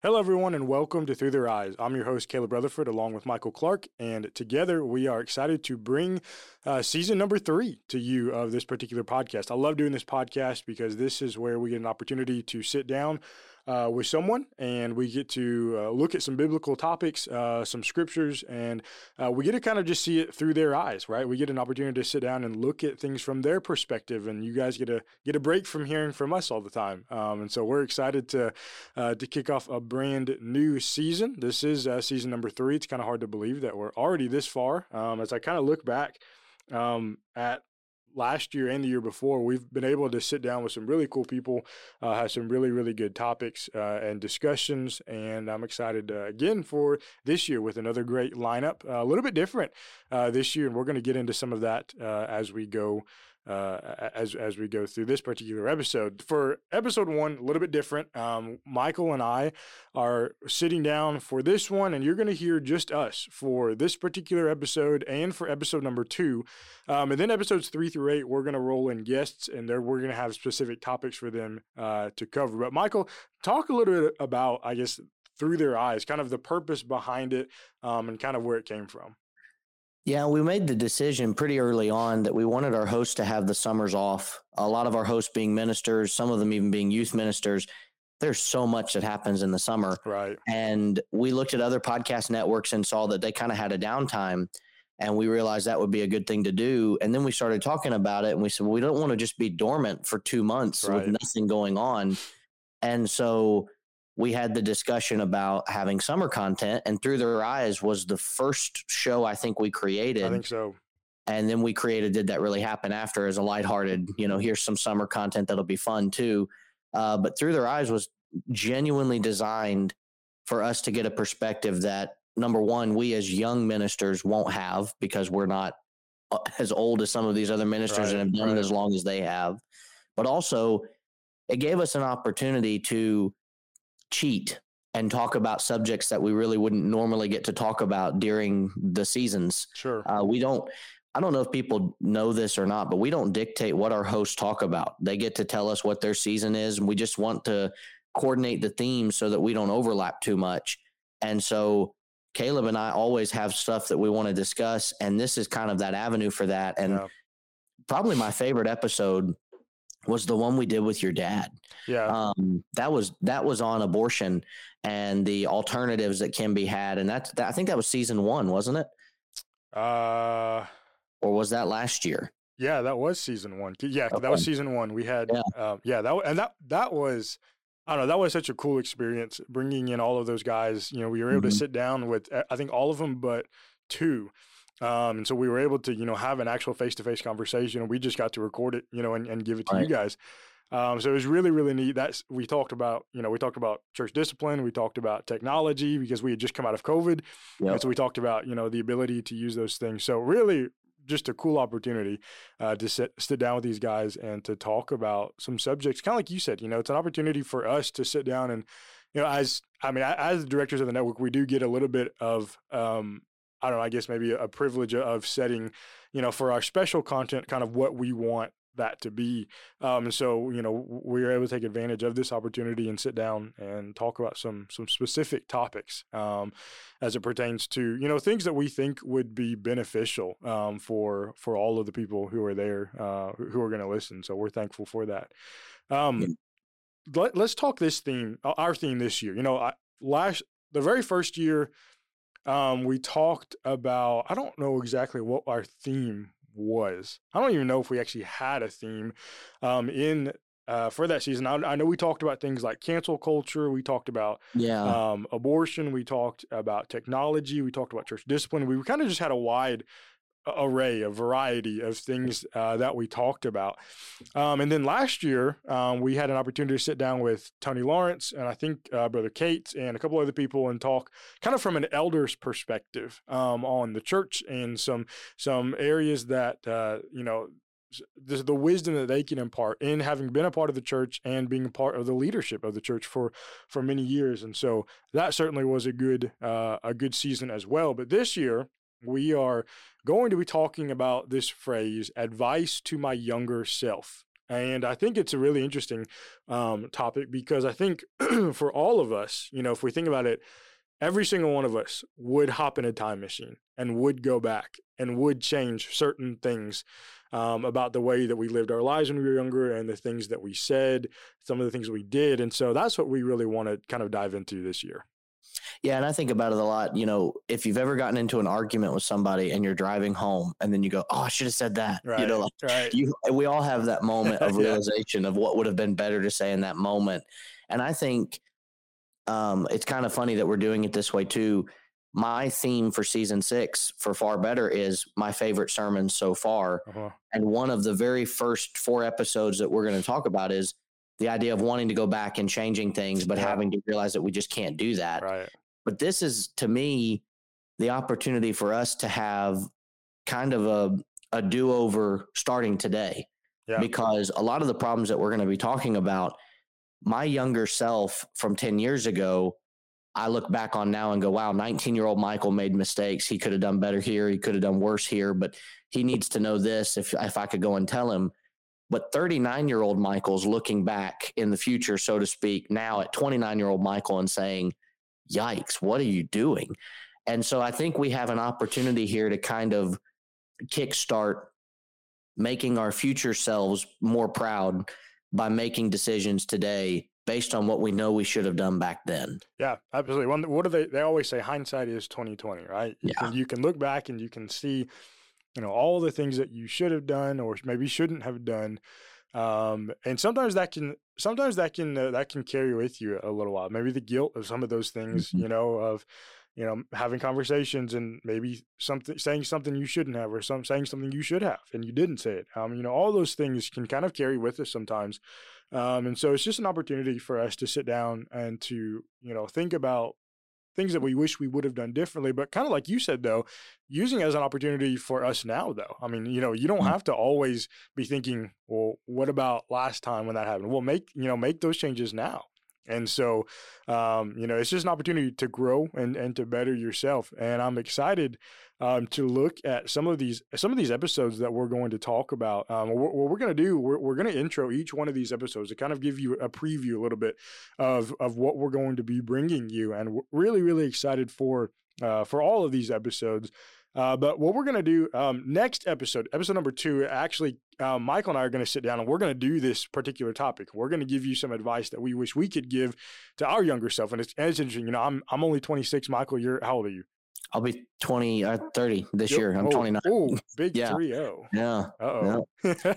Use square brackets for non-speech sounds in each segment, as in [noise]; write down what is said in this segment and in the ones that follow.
Hello, everyone, and welcome to Through Their Eyes. I'm your host, Caleb Rutherford, along with Michael Clark, and together we are excited to bring uh, season number three to you of this particular podcast. I love doing this podcast because this is where we get an opportunity to sit down uh, with someone, and we get to uh, look at some biblical topics, uh, some scriptures, and uh, we get to kind of just see it through their eyes, right? We get an opportunity to sit down and look at things from their perspective, and you guys get to get a break from hearing from us all the time. Um, and so we're excited to uh, to kick off a brand new season. This is season number three. It's kind of hard to believe that we're already this far. Um, as I kind of look back um, at last year and the year before, we've been able to sit down with some really cool people, uh, have some really, really good topics uh, and discussions. And I'm excited uh, again for this year with another great lineup, uh, a little bit different uh, this year. And we're going to get into some of that uh, as we go uh, as as we go through this particular episode. For episode one, a little bit different. Um, Michael and I are sitting down for this one, and you're going to hear just us for this particular episode and for episode number two. Um, and then episodes three through eight, we're going to roll in guests, and there we're going to have specific topics for them uh, to cover. But Michael, talk a little bit about, I guess, through their eyes, kind of the purpose behind it, um, and kind of where it came from. Yeah, we made the decision pretty early on that we wanted our hosts to have the summers off. A lot of our hosts being ministers, some of them even being youth ministers. There's so much that happens in the summer. Right. And we looked at other podcast networks and saw that they kind of had a downtime. And we realized that would be a good thing to do. And then we started talking about it and we said, well, we don't want to just be dormant for two months right. with nothing going on. And so we had the discussion about having summer content, and Through Their Eyes was the first show I think we created. I think so. And then we created Did That Really Happen After as a lighthearted, you know, here's some summer content that'll be fun too. Uh, but Through Their Eyes was genuinely designed for us to get a perspective that number one, we as young ministers won't have because we're not uh, as old as some of these other ministers right, and have done right. it as long as they have. But also, it gave us an opportunity to cheat and talk about subjects that we really wouldn't normally get to talk about during the seasons. Sure. Uh, we don't, I don't know if people know this or not, but we don't dictate what our hosts talk about. They get to tell us what their season is, and we just want to coordinate the themes so that we don't overlap too much. And so Caleb and I always have stuff that we want to discuss, and this is kind of that avenue for that. And yeah. probably my favorite episode was the one we did with your dad. Yeah. Um, that was that was on abortion and the alternatives that can be had, and that's that, I think that was season one, wasn't it? Uh, or was that last year? Yeah, that was season one. Yeah, okay. that was season one. We had, yeah, um, yeah that and that that was. I don't know. That was such a cool experience bringing in all of those guys. You know, we were able mm-hmm. to sit down with, I think, all of them but two um, and so we were able to, you know, have an actual face to face conversation and we just got to record it, you know, and, and give it to right. you guys. Um, so it was really, really neat. That's we talked about, you know, we talked about church discipline, we talked about technology because we had just come out of COVID. Yep. And so we talked about, you know, the ability to use those things. So really just a cool opportunity uh, to sit sit down with these guys and to talk about some subjects. Kind of like you said, you know, it's an opportunity for us to sit down and, you know, as I mean, as the directors of the network, we do get a little bit of um, I don't know, I guess maybe a privilege of setting, you know, for our special content, kind of what we want that to be. Um, and so, you know, we were able to take advantage of this opportunity and sit down and talk about some some specific topics um, as it pertains to, you know, things that we think would be beneficial um, for for all of the people who are there uh, who are going to listen. So we're thankful for that. Um, let, us talk this theme, our theme this year. You know, I, last the very first year um, we talked about, I don't know exactly what our theme was. I don't even know if we actually had a theme um, in uh, for that season. I, I, know we talked about things like cancel culture. We talked about yeah. um, abortion. We talked about technology. We talked about church discipline. We kind of just had a wide array, a variety of things uh, that we talked about. Um, and then last year, um, we had an opportunity to sit down with Tony Lawrence and I think uh, Brother Kate and a couple other people and talk kind of from an elder's perspective um, on the church and some some areas that uh, you know the, the wisdom that they can impart in having been a part of the church and being a part of the leadership of the church for for many years and so that certainly was a good uh, a good season as well but this year we are going to be talking about this phrase advice to my younger self And I think it's a really interesting um, topic because I think [clears throat] for all of us, you know, if we think about it, every single one of us would hop in a time machine and would go back and would change certain things um, about the way that we lived our lives when we were younger and the things that we said, some of the things we did. And so that's what we really want to kind of dive into this year. Yeah, and I think about it a lot. You know, if you've ever gotten into an argument with somebody and you're driving home and then you go, "Oh, I should have said that." Right, you know, like right. you we all have that [laughs] moment of Yeah. realization of what would have been better to say in that moment. And I think um, it's kind of funny that we're doing it this way too. My theme for season six for Far Better is my favorite sermons so far. Uh-huh. And one of the very first four episodes that we're going to talk about is the idea of wanting to go back and changing things, but Yeah. having to realize that we just can't do that. Right. But this is, to me, the opportunity for us to have kind of a, a do over starting today. Yeah. Because a lot of the problems that we're going to be talking about, my younger self from 10 years ago, I look back on now and go, wow, 19 year old Michael made mistakes. He could have done better here. He could have done worse here, but he needs to know this if, if I could go and tell him. But 39 year old Michael's looking back in the future, so to speak, now at 29 year old Michael and saying, yikes, what are you doing? And so I think we have an opportunity here to kind of kickstart making our future selves more proud by making decisions today based on what we know we should have done back then. Yeah, absolutely. One, what do they? They always say hindsight is twenty twenty, right? You Yeah. can you can look back and you can see, you know, all the things that you should have done or maybe shouldn't have done, um, and sometimes that can sometimes that can uh, that can carry with you a little while. Maybe the guilt of some of those things, Mhm. you know, of you know having conversations and maybe something saying something you shouldn't have or some saying something you should have and you didn't say it. Um, you know, all those things can kind of carry with us sometimes. Um, and so it's just an opportunity for us to sit down and to, you know, think about things that we wish we would have done differently. But kind of like you said, though, using as an opportunity for us now, though. I mean, you know, you don't Mhm. have to always be thinking, well, what about last time when that happened? Well, make, you know, make those changes now. And so, um, you know, it's just an opportunity to grow and, and to better yourself. And I'm excited um, to look at some of these some of these episodes that we're going to talk about. Um, what, we're going to do, we're, we're going to intro each one of these episodes to kind of give you a preview a little bit of of what we're going to be bringing you, and we're really really excited for uh, for all of these episodes. Uh, but what we're going to do um, next episode, episode number two, actually, uh, Michael and I are going to sit down and we're going to do this particular topic. We're going to give you some advice that we wish we could give to our younger self. And it's, and it's interesting. You know, I'm I'm only 26. Michael, you're how old are you? I'll be 20 or 30 this Yep. year. I'm oh, 29. Oh, big Yeah. three zero. Yeah. Uh oh. [laughs]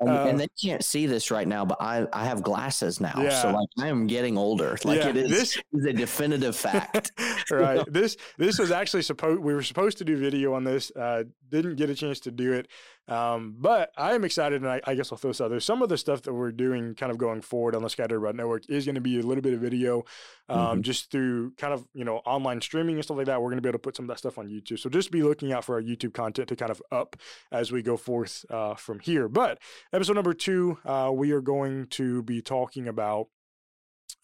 And, and they can't see this right now, but I, I have glasses now. Yeah. So like I am getting older. Like Yeah, it is, this- is a definitive fact. [laughs] right. [laughs] This this was actually supposed we were supposed to do video on this. Uh, didn't get a chance to do it. Um, but I am excited, and I, I guess I'll throw this out there. Some of the stuff that we're doing, kind of going forward on the Scattered Abroad Network, is going to be a little bit of video, um, Mhm. just through kind of you know online streaming and stuff like that. We're going to be able to put some of that stuff on YouTube. So just be looking out for our YouTube content to kind of up as we go forth uh, from here. But episode number two, uh, we are going to be talking about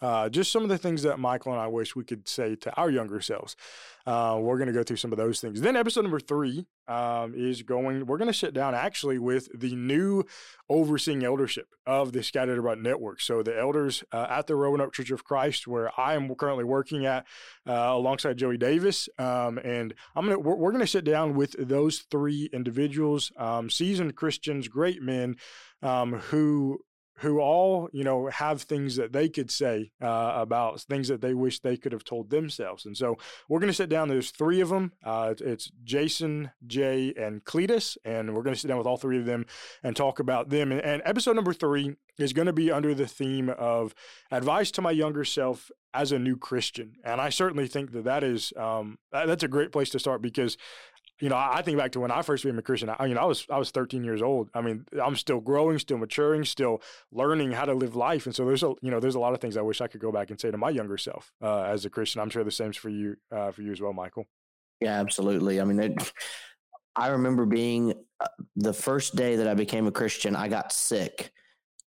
uh, just some of the things that Michael and I wish we could say to our younger selves. Uh, we're going to go through some of those things. Then episode number three um, is going. We're going to sit down actually with the new overseeing eldership of the Scattered Abroad Network. So the elders uh, at the Roanoke Church of Christ, where I am currently working at, uh, alongside Joey Davis, um, and I'm gonna we're, we're going to sit down with those three individuals, um, seasoned Christians, great men, um, who who all you know have things that they could say uh, about things that they wish they could have told themselves. And so we're going to sit down there's three of them uh, it's- jason jay and cletus and we're going to sit down with all three of them and talk about them. And, and episode number three is going to be under the theme of advice to my younger self as a new christian. And i certainly think that that is um, that's a great place to start because you know, I think back to when I first became a Christian. I, you know, I was I was 13 years old. I mean, I'm still growing, still maturing, still learning how to live life. And so there's a you know there's a lot of things I wish I could go back and say to my younger self uh, as a Christian. I'm sure the same's for you uh, for you as well, Michael. Yeah, absolutely. I mean, it, I remember being uh, the first day that I became a Christian, I got sick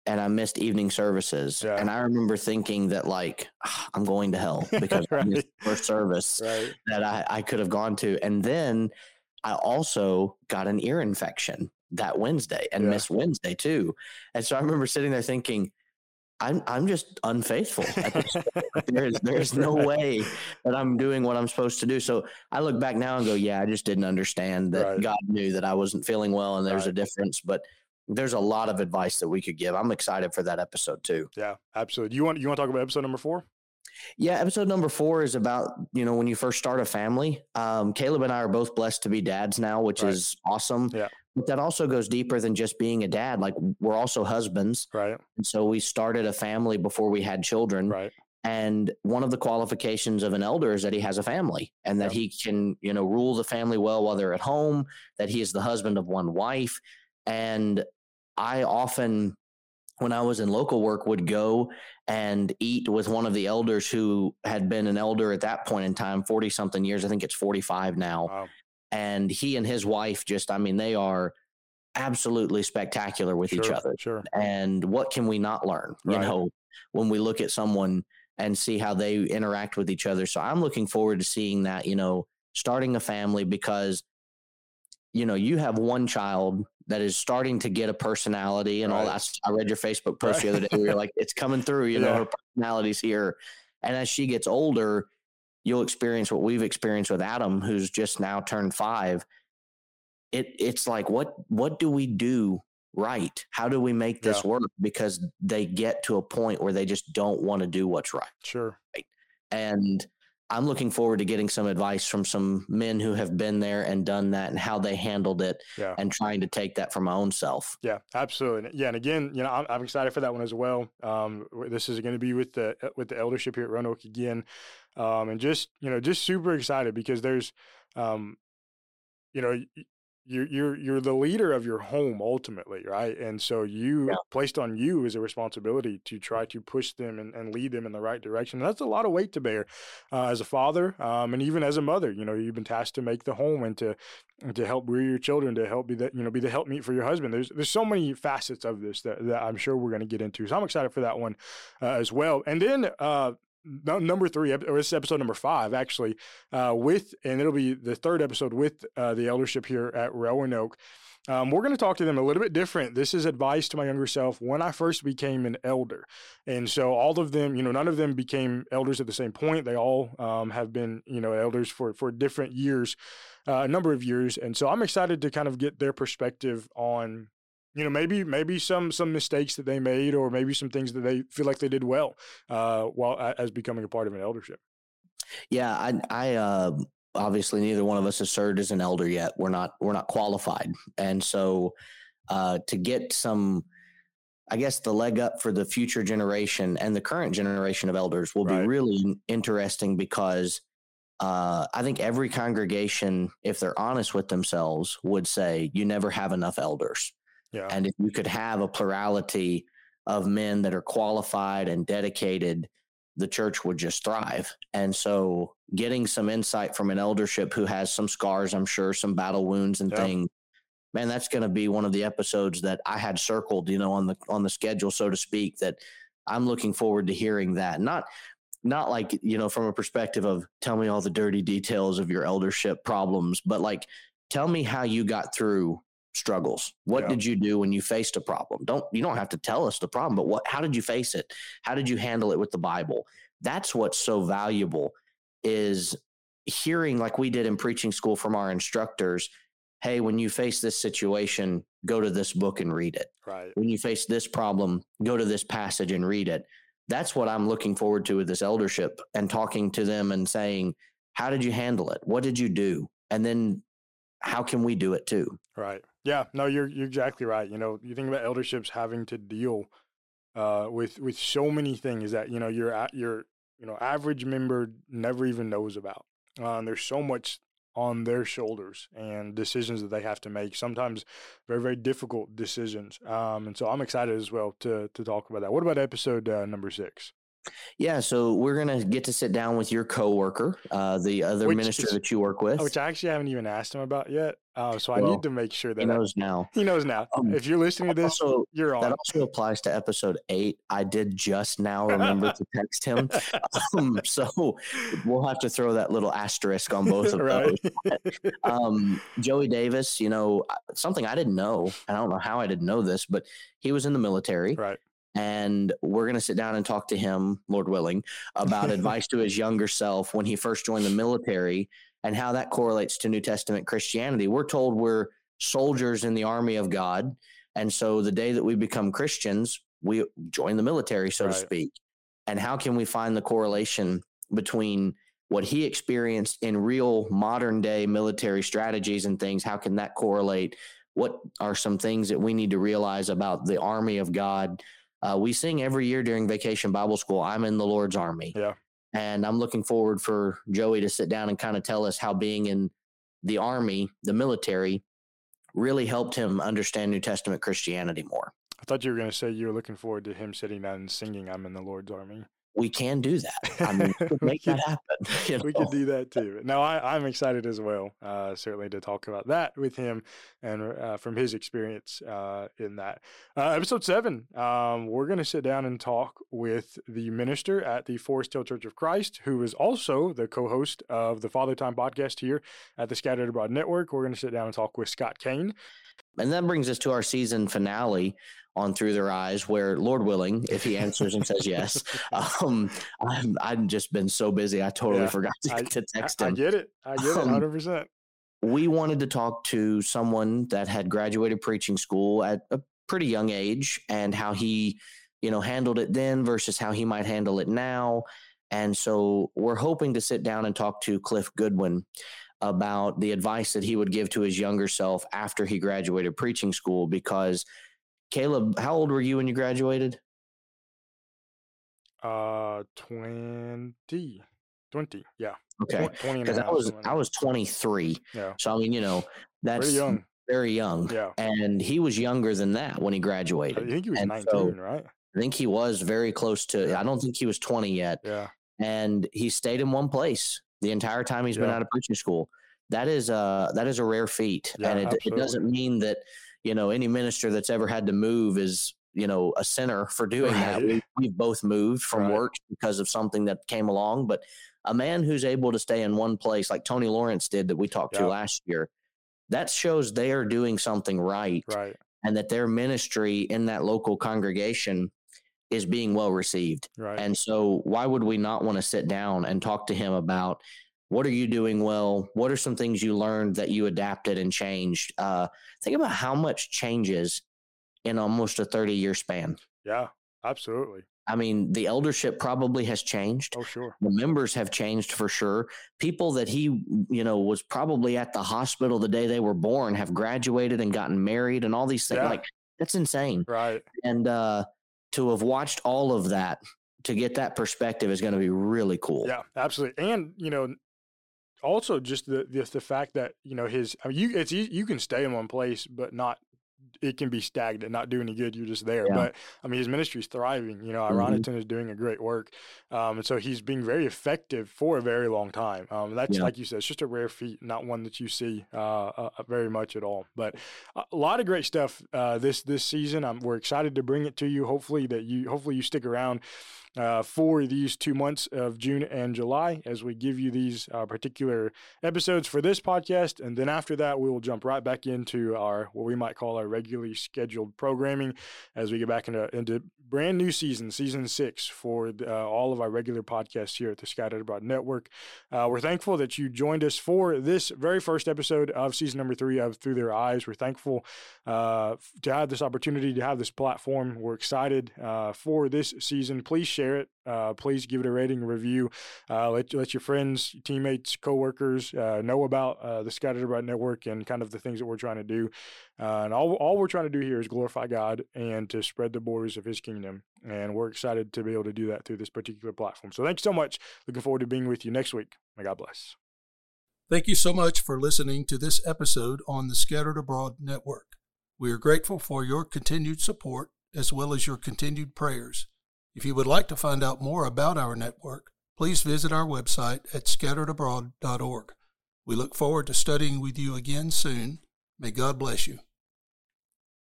and I missed evening services. Yeah. And I remember thinking that, like, "Ah, I'm going to hell [laughs] because I missed the first service Right. that I, I could have gone to. And then I also got an ear infection. that Wednesday and Yeah. missed Wednesday too. And so I remember sitting there thinking, I'm I'm just unfaithful. This [laughs] point. there's there's no way that I'm doing what I'm supposed to do. So I look back now and go, yeah, I just didn't understand that Right. God knew that I wasn't feeling well and there's a difference. But there's a lot of advice that we could give. I'm excited for that episode too. Yeah, absolutely. You want you want to talk about episode number four? Yeah, episode number four is about you know when you first start a family. Um, Caleb and I are both blessed to be dads now, which Right. is awesome. Yeah. But that also goes deeper than just being a dad. Like we're also husbands, Right, and so we started a family before we had children. right, And one of the qualifications of an elder is that he has a family and that Yeah. he can, you know, rule the family well while they're at home, that he is the husband of one wife. And I often, when I was in local work, would go and eat with one of the elders who had been an elder at that point in time, 40 something years. I think it's 45 now. wow, And he and his wife just, I mean, they are absolutely spectacular with each other Sure, and what can we not learn you Right. know when we look at someone and see how they interact with each other so i'm looking forward to seeing that you know starting a family because you know you have one child that is starting to get a personality and all that i read your facebook post the other day where you're like it's coming through you know her personality's here. And as she gets older you'll experience what we've experienced with adam who's just now turned five. It it's like what what do we do right? How do we make this Yeah. work? Because they get to a point where they just don't want to do what's right. Sure. and i'm looking forward to getting some advice from some men who have been there and done that and how they handled it Yeah. and trying to take that for my own self Yeah, absolutely. Yeah, and again, you know, I'm, I'm excited for that one as well. Um, this is going to be with the uh, with the eldership here at Roanoke again, um, and just you know, just super excited because there's, um, you know, you're you're you're the leader of your home ultimately, right? And so you Yeah. placed on you is a responsibility to try to push them and, and lead them in the right direction. And that's a lot of weight to bear uh, as a father, um, and even as a mother. You know, you've been tasked to make the home and to and to help rear your children, to help be the you know be the helpmeet for your husband. There's there's so many facets of this that, that I'm sure we're going to get into. So I'm excited for that one uh, as well. And then uh, number three, or this is episode number five actually, uh, with and it'll be the third episode with uh, the eldership here at Roanoke. Um, we're going to talk to them a little bit different. This is advice to my younger self when I first became an elder. And so all of them, you know, none of them became elders at the same point. They all um, have been, you know, elders for, for different years, uh, a number of years. And so I'm excited to kind of get their perspective on, you know, maybe maybe some some mistakes that they made, or maybe some things that they feel like they did well uh, while as becoming a part of an eldership. yeah i i uh obviously neither one of us has served as an elder yet we're not we're not qualified and so uh to get some i guess the leg up for the future generation and the current generation of elders will Right. be really interesting because uh i think every congregation if they're honest with themselves would say you never have enough elders Yeah, and if you could have a plurality of men that are qualified and dedicated, the church would just thrive. And so, getting some insight from an eldership who has some scars, I'm sure, some battle wounds and Yeah. things, man, that's going to be one of the episodes that I had circled, you know, on the on the schedule, so to speak. That I'm looking forward to hearing that. Not not like you know from a perspective of tell me all the dirty details of your eldership problems, but like tell me how you got through struggles. What Yeah. did you do when you faced a problem? Don't you don't have to tell us the problem, but what how did you face it? How did you handle it with the Bible? That's what's so valuable is hearing like we did in preaching school from our instructors, hey, when you face this situation, go to this book and read it. right. When you face this problem, go to this passage and read it. That's what I'm looking forward to with this eldership and talking to them and saying, how did you handle it? What did you do? And then how can we do it too? Right. Yeah. No, you're you're exactly right. You know, you think about elderships having to deal uh, with with so many things that you know your your you know average member never even knows about. Uh, and there's so much on their shoulders and decisions that they have to make. Sometimes very very difficult decisions. Um, and so I'm excited as well to to talk about that. What about episode uh, number six? Yeah, so we're gonna get to sit down with your coworker, uh, the other which minister is, that you work with, which I actually haven't even asked him about yet. Uh, so well, I need to make sure that he knows I, now. He knows now. Um, if you're listening to this, also, you're on. That also applies to episode eight. I did just now remember to text him, [laughs] um, so we'll have to throw that little asterisk on both of right. those. um, Joey Davis, you know, something I didn't know. I don't know how I didn't know this, but he was in the military, right? And we're going to sit down and talk to him, Lord willing, about [laughs] advice to his younger self when he first joined the military and how that correlates to New Testament Christianity. We're told we're soldiers in the army of God. And so the day that we become Christians, we join the military, so right. to speak. And how can we find the correlation between what he experienced in real modern day military strategies and things? How can that correlate? What are some things that we need to realize about the army of God? Uh, we sing every year during vacation Bible school, I'm in the Lord's army. Yeah. And I'm looking forward for Joey to sit down and kind of tell us how being in the army, the military, really helped him understand New Testament Christianity more. I thought you were going to say you were looking forward to him sitting down and singing, I'm in the Lord's army we can do that. I mean, make that [laughs] happen. [laughs] You know? We can do that too. No, I, am excited as well, uh, certainly to talk about that with him and uh, from his experience uh, in that. Uh, episode seven, um, we're going to sit down and talk with the minister at the Forest Hill Church of Christ, who is also the co host of the Father Time podcast here at the Scattered Abroad Network. We're going to sit down and talk with Scott Kane. And that brings us to our season finale on Through Their Eyes, where Lord willing, if he answers and says yes, [laughs] um, I'm I've just been so busy, I totally yeah, forgot to, I, [laughs] to text him. I, get it, I get it, um, hundred percent. We wanted to talk to someone that had graduated preaching school at a pretty young age, and how he, you know, handled it then versus how he might handle it now. And so we're hoping to sit down and talk to Cliff Goodwin about the advice that he would give to his younger self after he graduated preaching school because Caleb, how old were you when you graduated? Uh, 20. 20, yeah. Okay. Because I was I was 23. Yeah. So I mean, you know, that's very young. Very young. Yeah. And he was younger than that when he graduated. I think he was and 19, so right? I think he was very close to. I don't think he was 20 yet. Yeah. And he stayed in one place the entire time he's yeah. been out of preaching school. That is a that is a rare feat, yeah, and it, it doesn't mean that you know, any minister that's ever had to move is, you know, a sinner for doing right. that. We, we've both moved from right. work because of something that came along, but a man who's able to stay in one place like Tony Lawrence did that we talked to last year, that shows they are doing something right. Right. And that their ministry in that local congregation is being well received. Right. And so why would we not want to sit down and talk to him about what are you doing well? What are some things you learned that you adapted and changed? Uh, think about how much changes in almost a 30 year span. Yeah, absolutely. I mean, the eldership probably has changed. Oh, sure. The members have changed for sure. People that he, you know, was probably at the hospital the day they were born have graduated and gotten married and all these things. Yeah. Like, that's insane. Right. And uh, to have watched all of that, to get that perspective is going to be really cool. Yeah, absolutely. And, you know, also just the, the fact that you know his I mean you it's you can stay in one place but not it can be stagnant, not do any good. You're just there. Yeah. But I mean, his ministry is thriving. You know, Ironton mm-hmm. is doing a great work, um, and so he's being very effective for a very long time. Um, that's yeah. like you said, it's just a rare feat, not one that you see uh, uh, very much at all. But a lot of great stuff uh, this this season. Um, we're excited to bring it to you. Hopefully that you hopefully you stick around uh, for these two months of June and July as we give you these uh, particular episodes for this podcast. And then after that, we will jump right back into our what we might call our regularly scheduled programming as we get back into, into brand new season, season six, for uh, all of our regular podcasts here at the Scattered Abroad Network. Uh, we're thankful that you joined us for this very first episode of season number three of Through Their Eyes. We're thankful uh, to have this opportunity to have this platform. We're excited uh, for this season. Please share share it. Uh, please give it a rating, review. Uh, let let your friends, teammates, coworkers uh, know about uh, the Scattered Abroad Network and kind of the things that we're trying to do. Uh, and all all we're trying to do here is glorify God and to spread the borders of His kingdom. And we're excited to be able to do that through this particular platform. So thanks so much. Looking forward to being with you next week. May God bless. Thank you so much for listening to this episode on the Scattered Abroad Network. We are grateful for your continued support as well as your continued prayers. If you would like to find out more about our network, please visit our website at scatteredabroad.org. We look forward to studying with you again soon. May God bless you.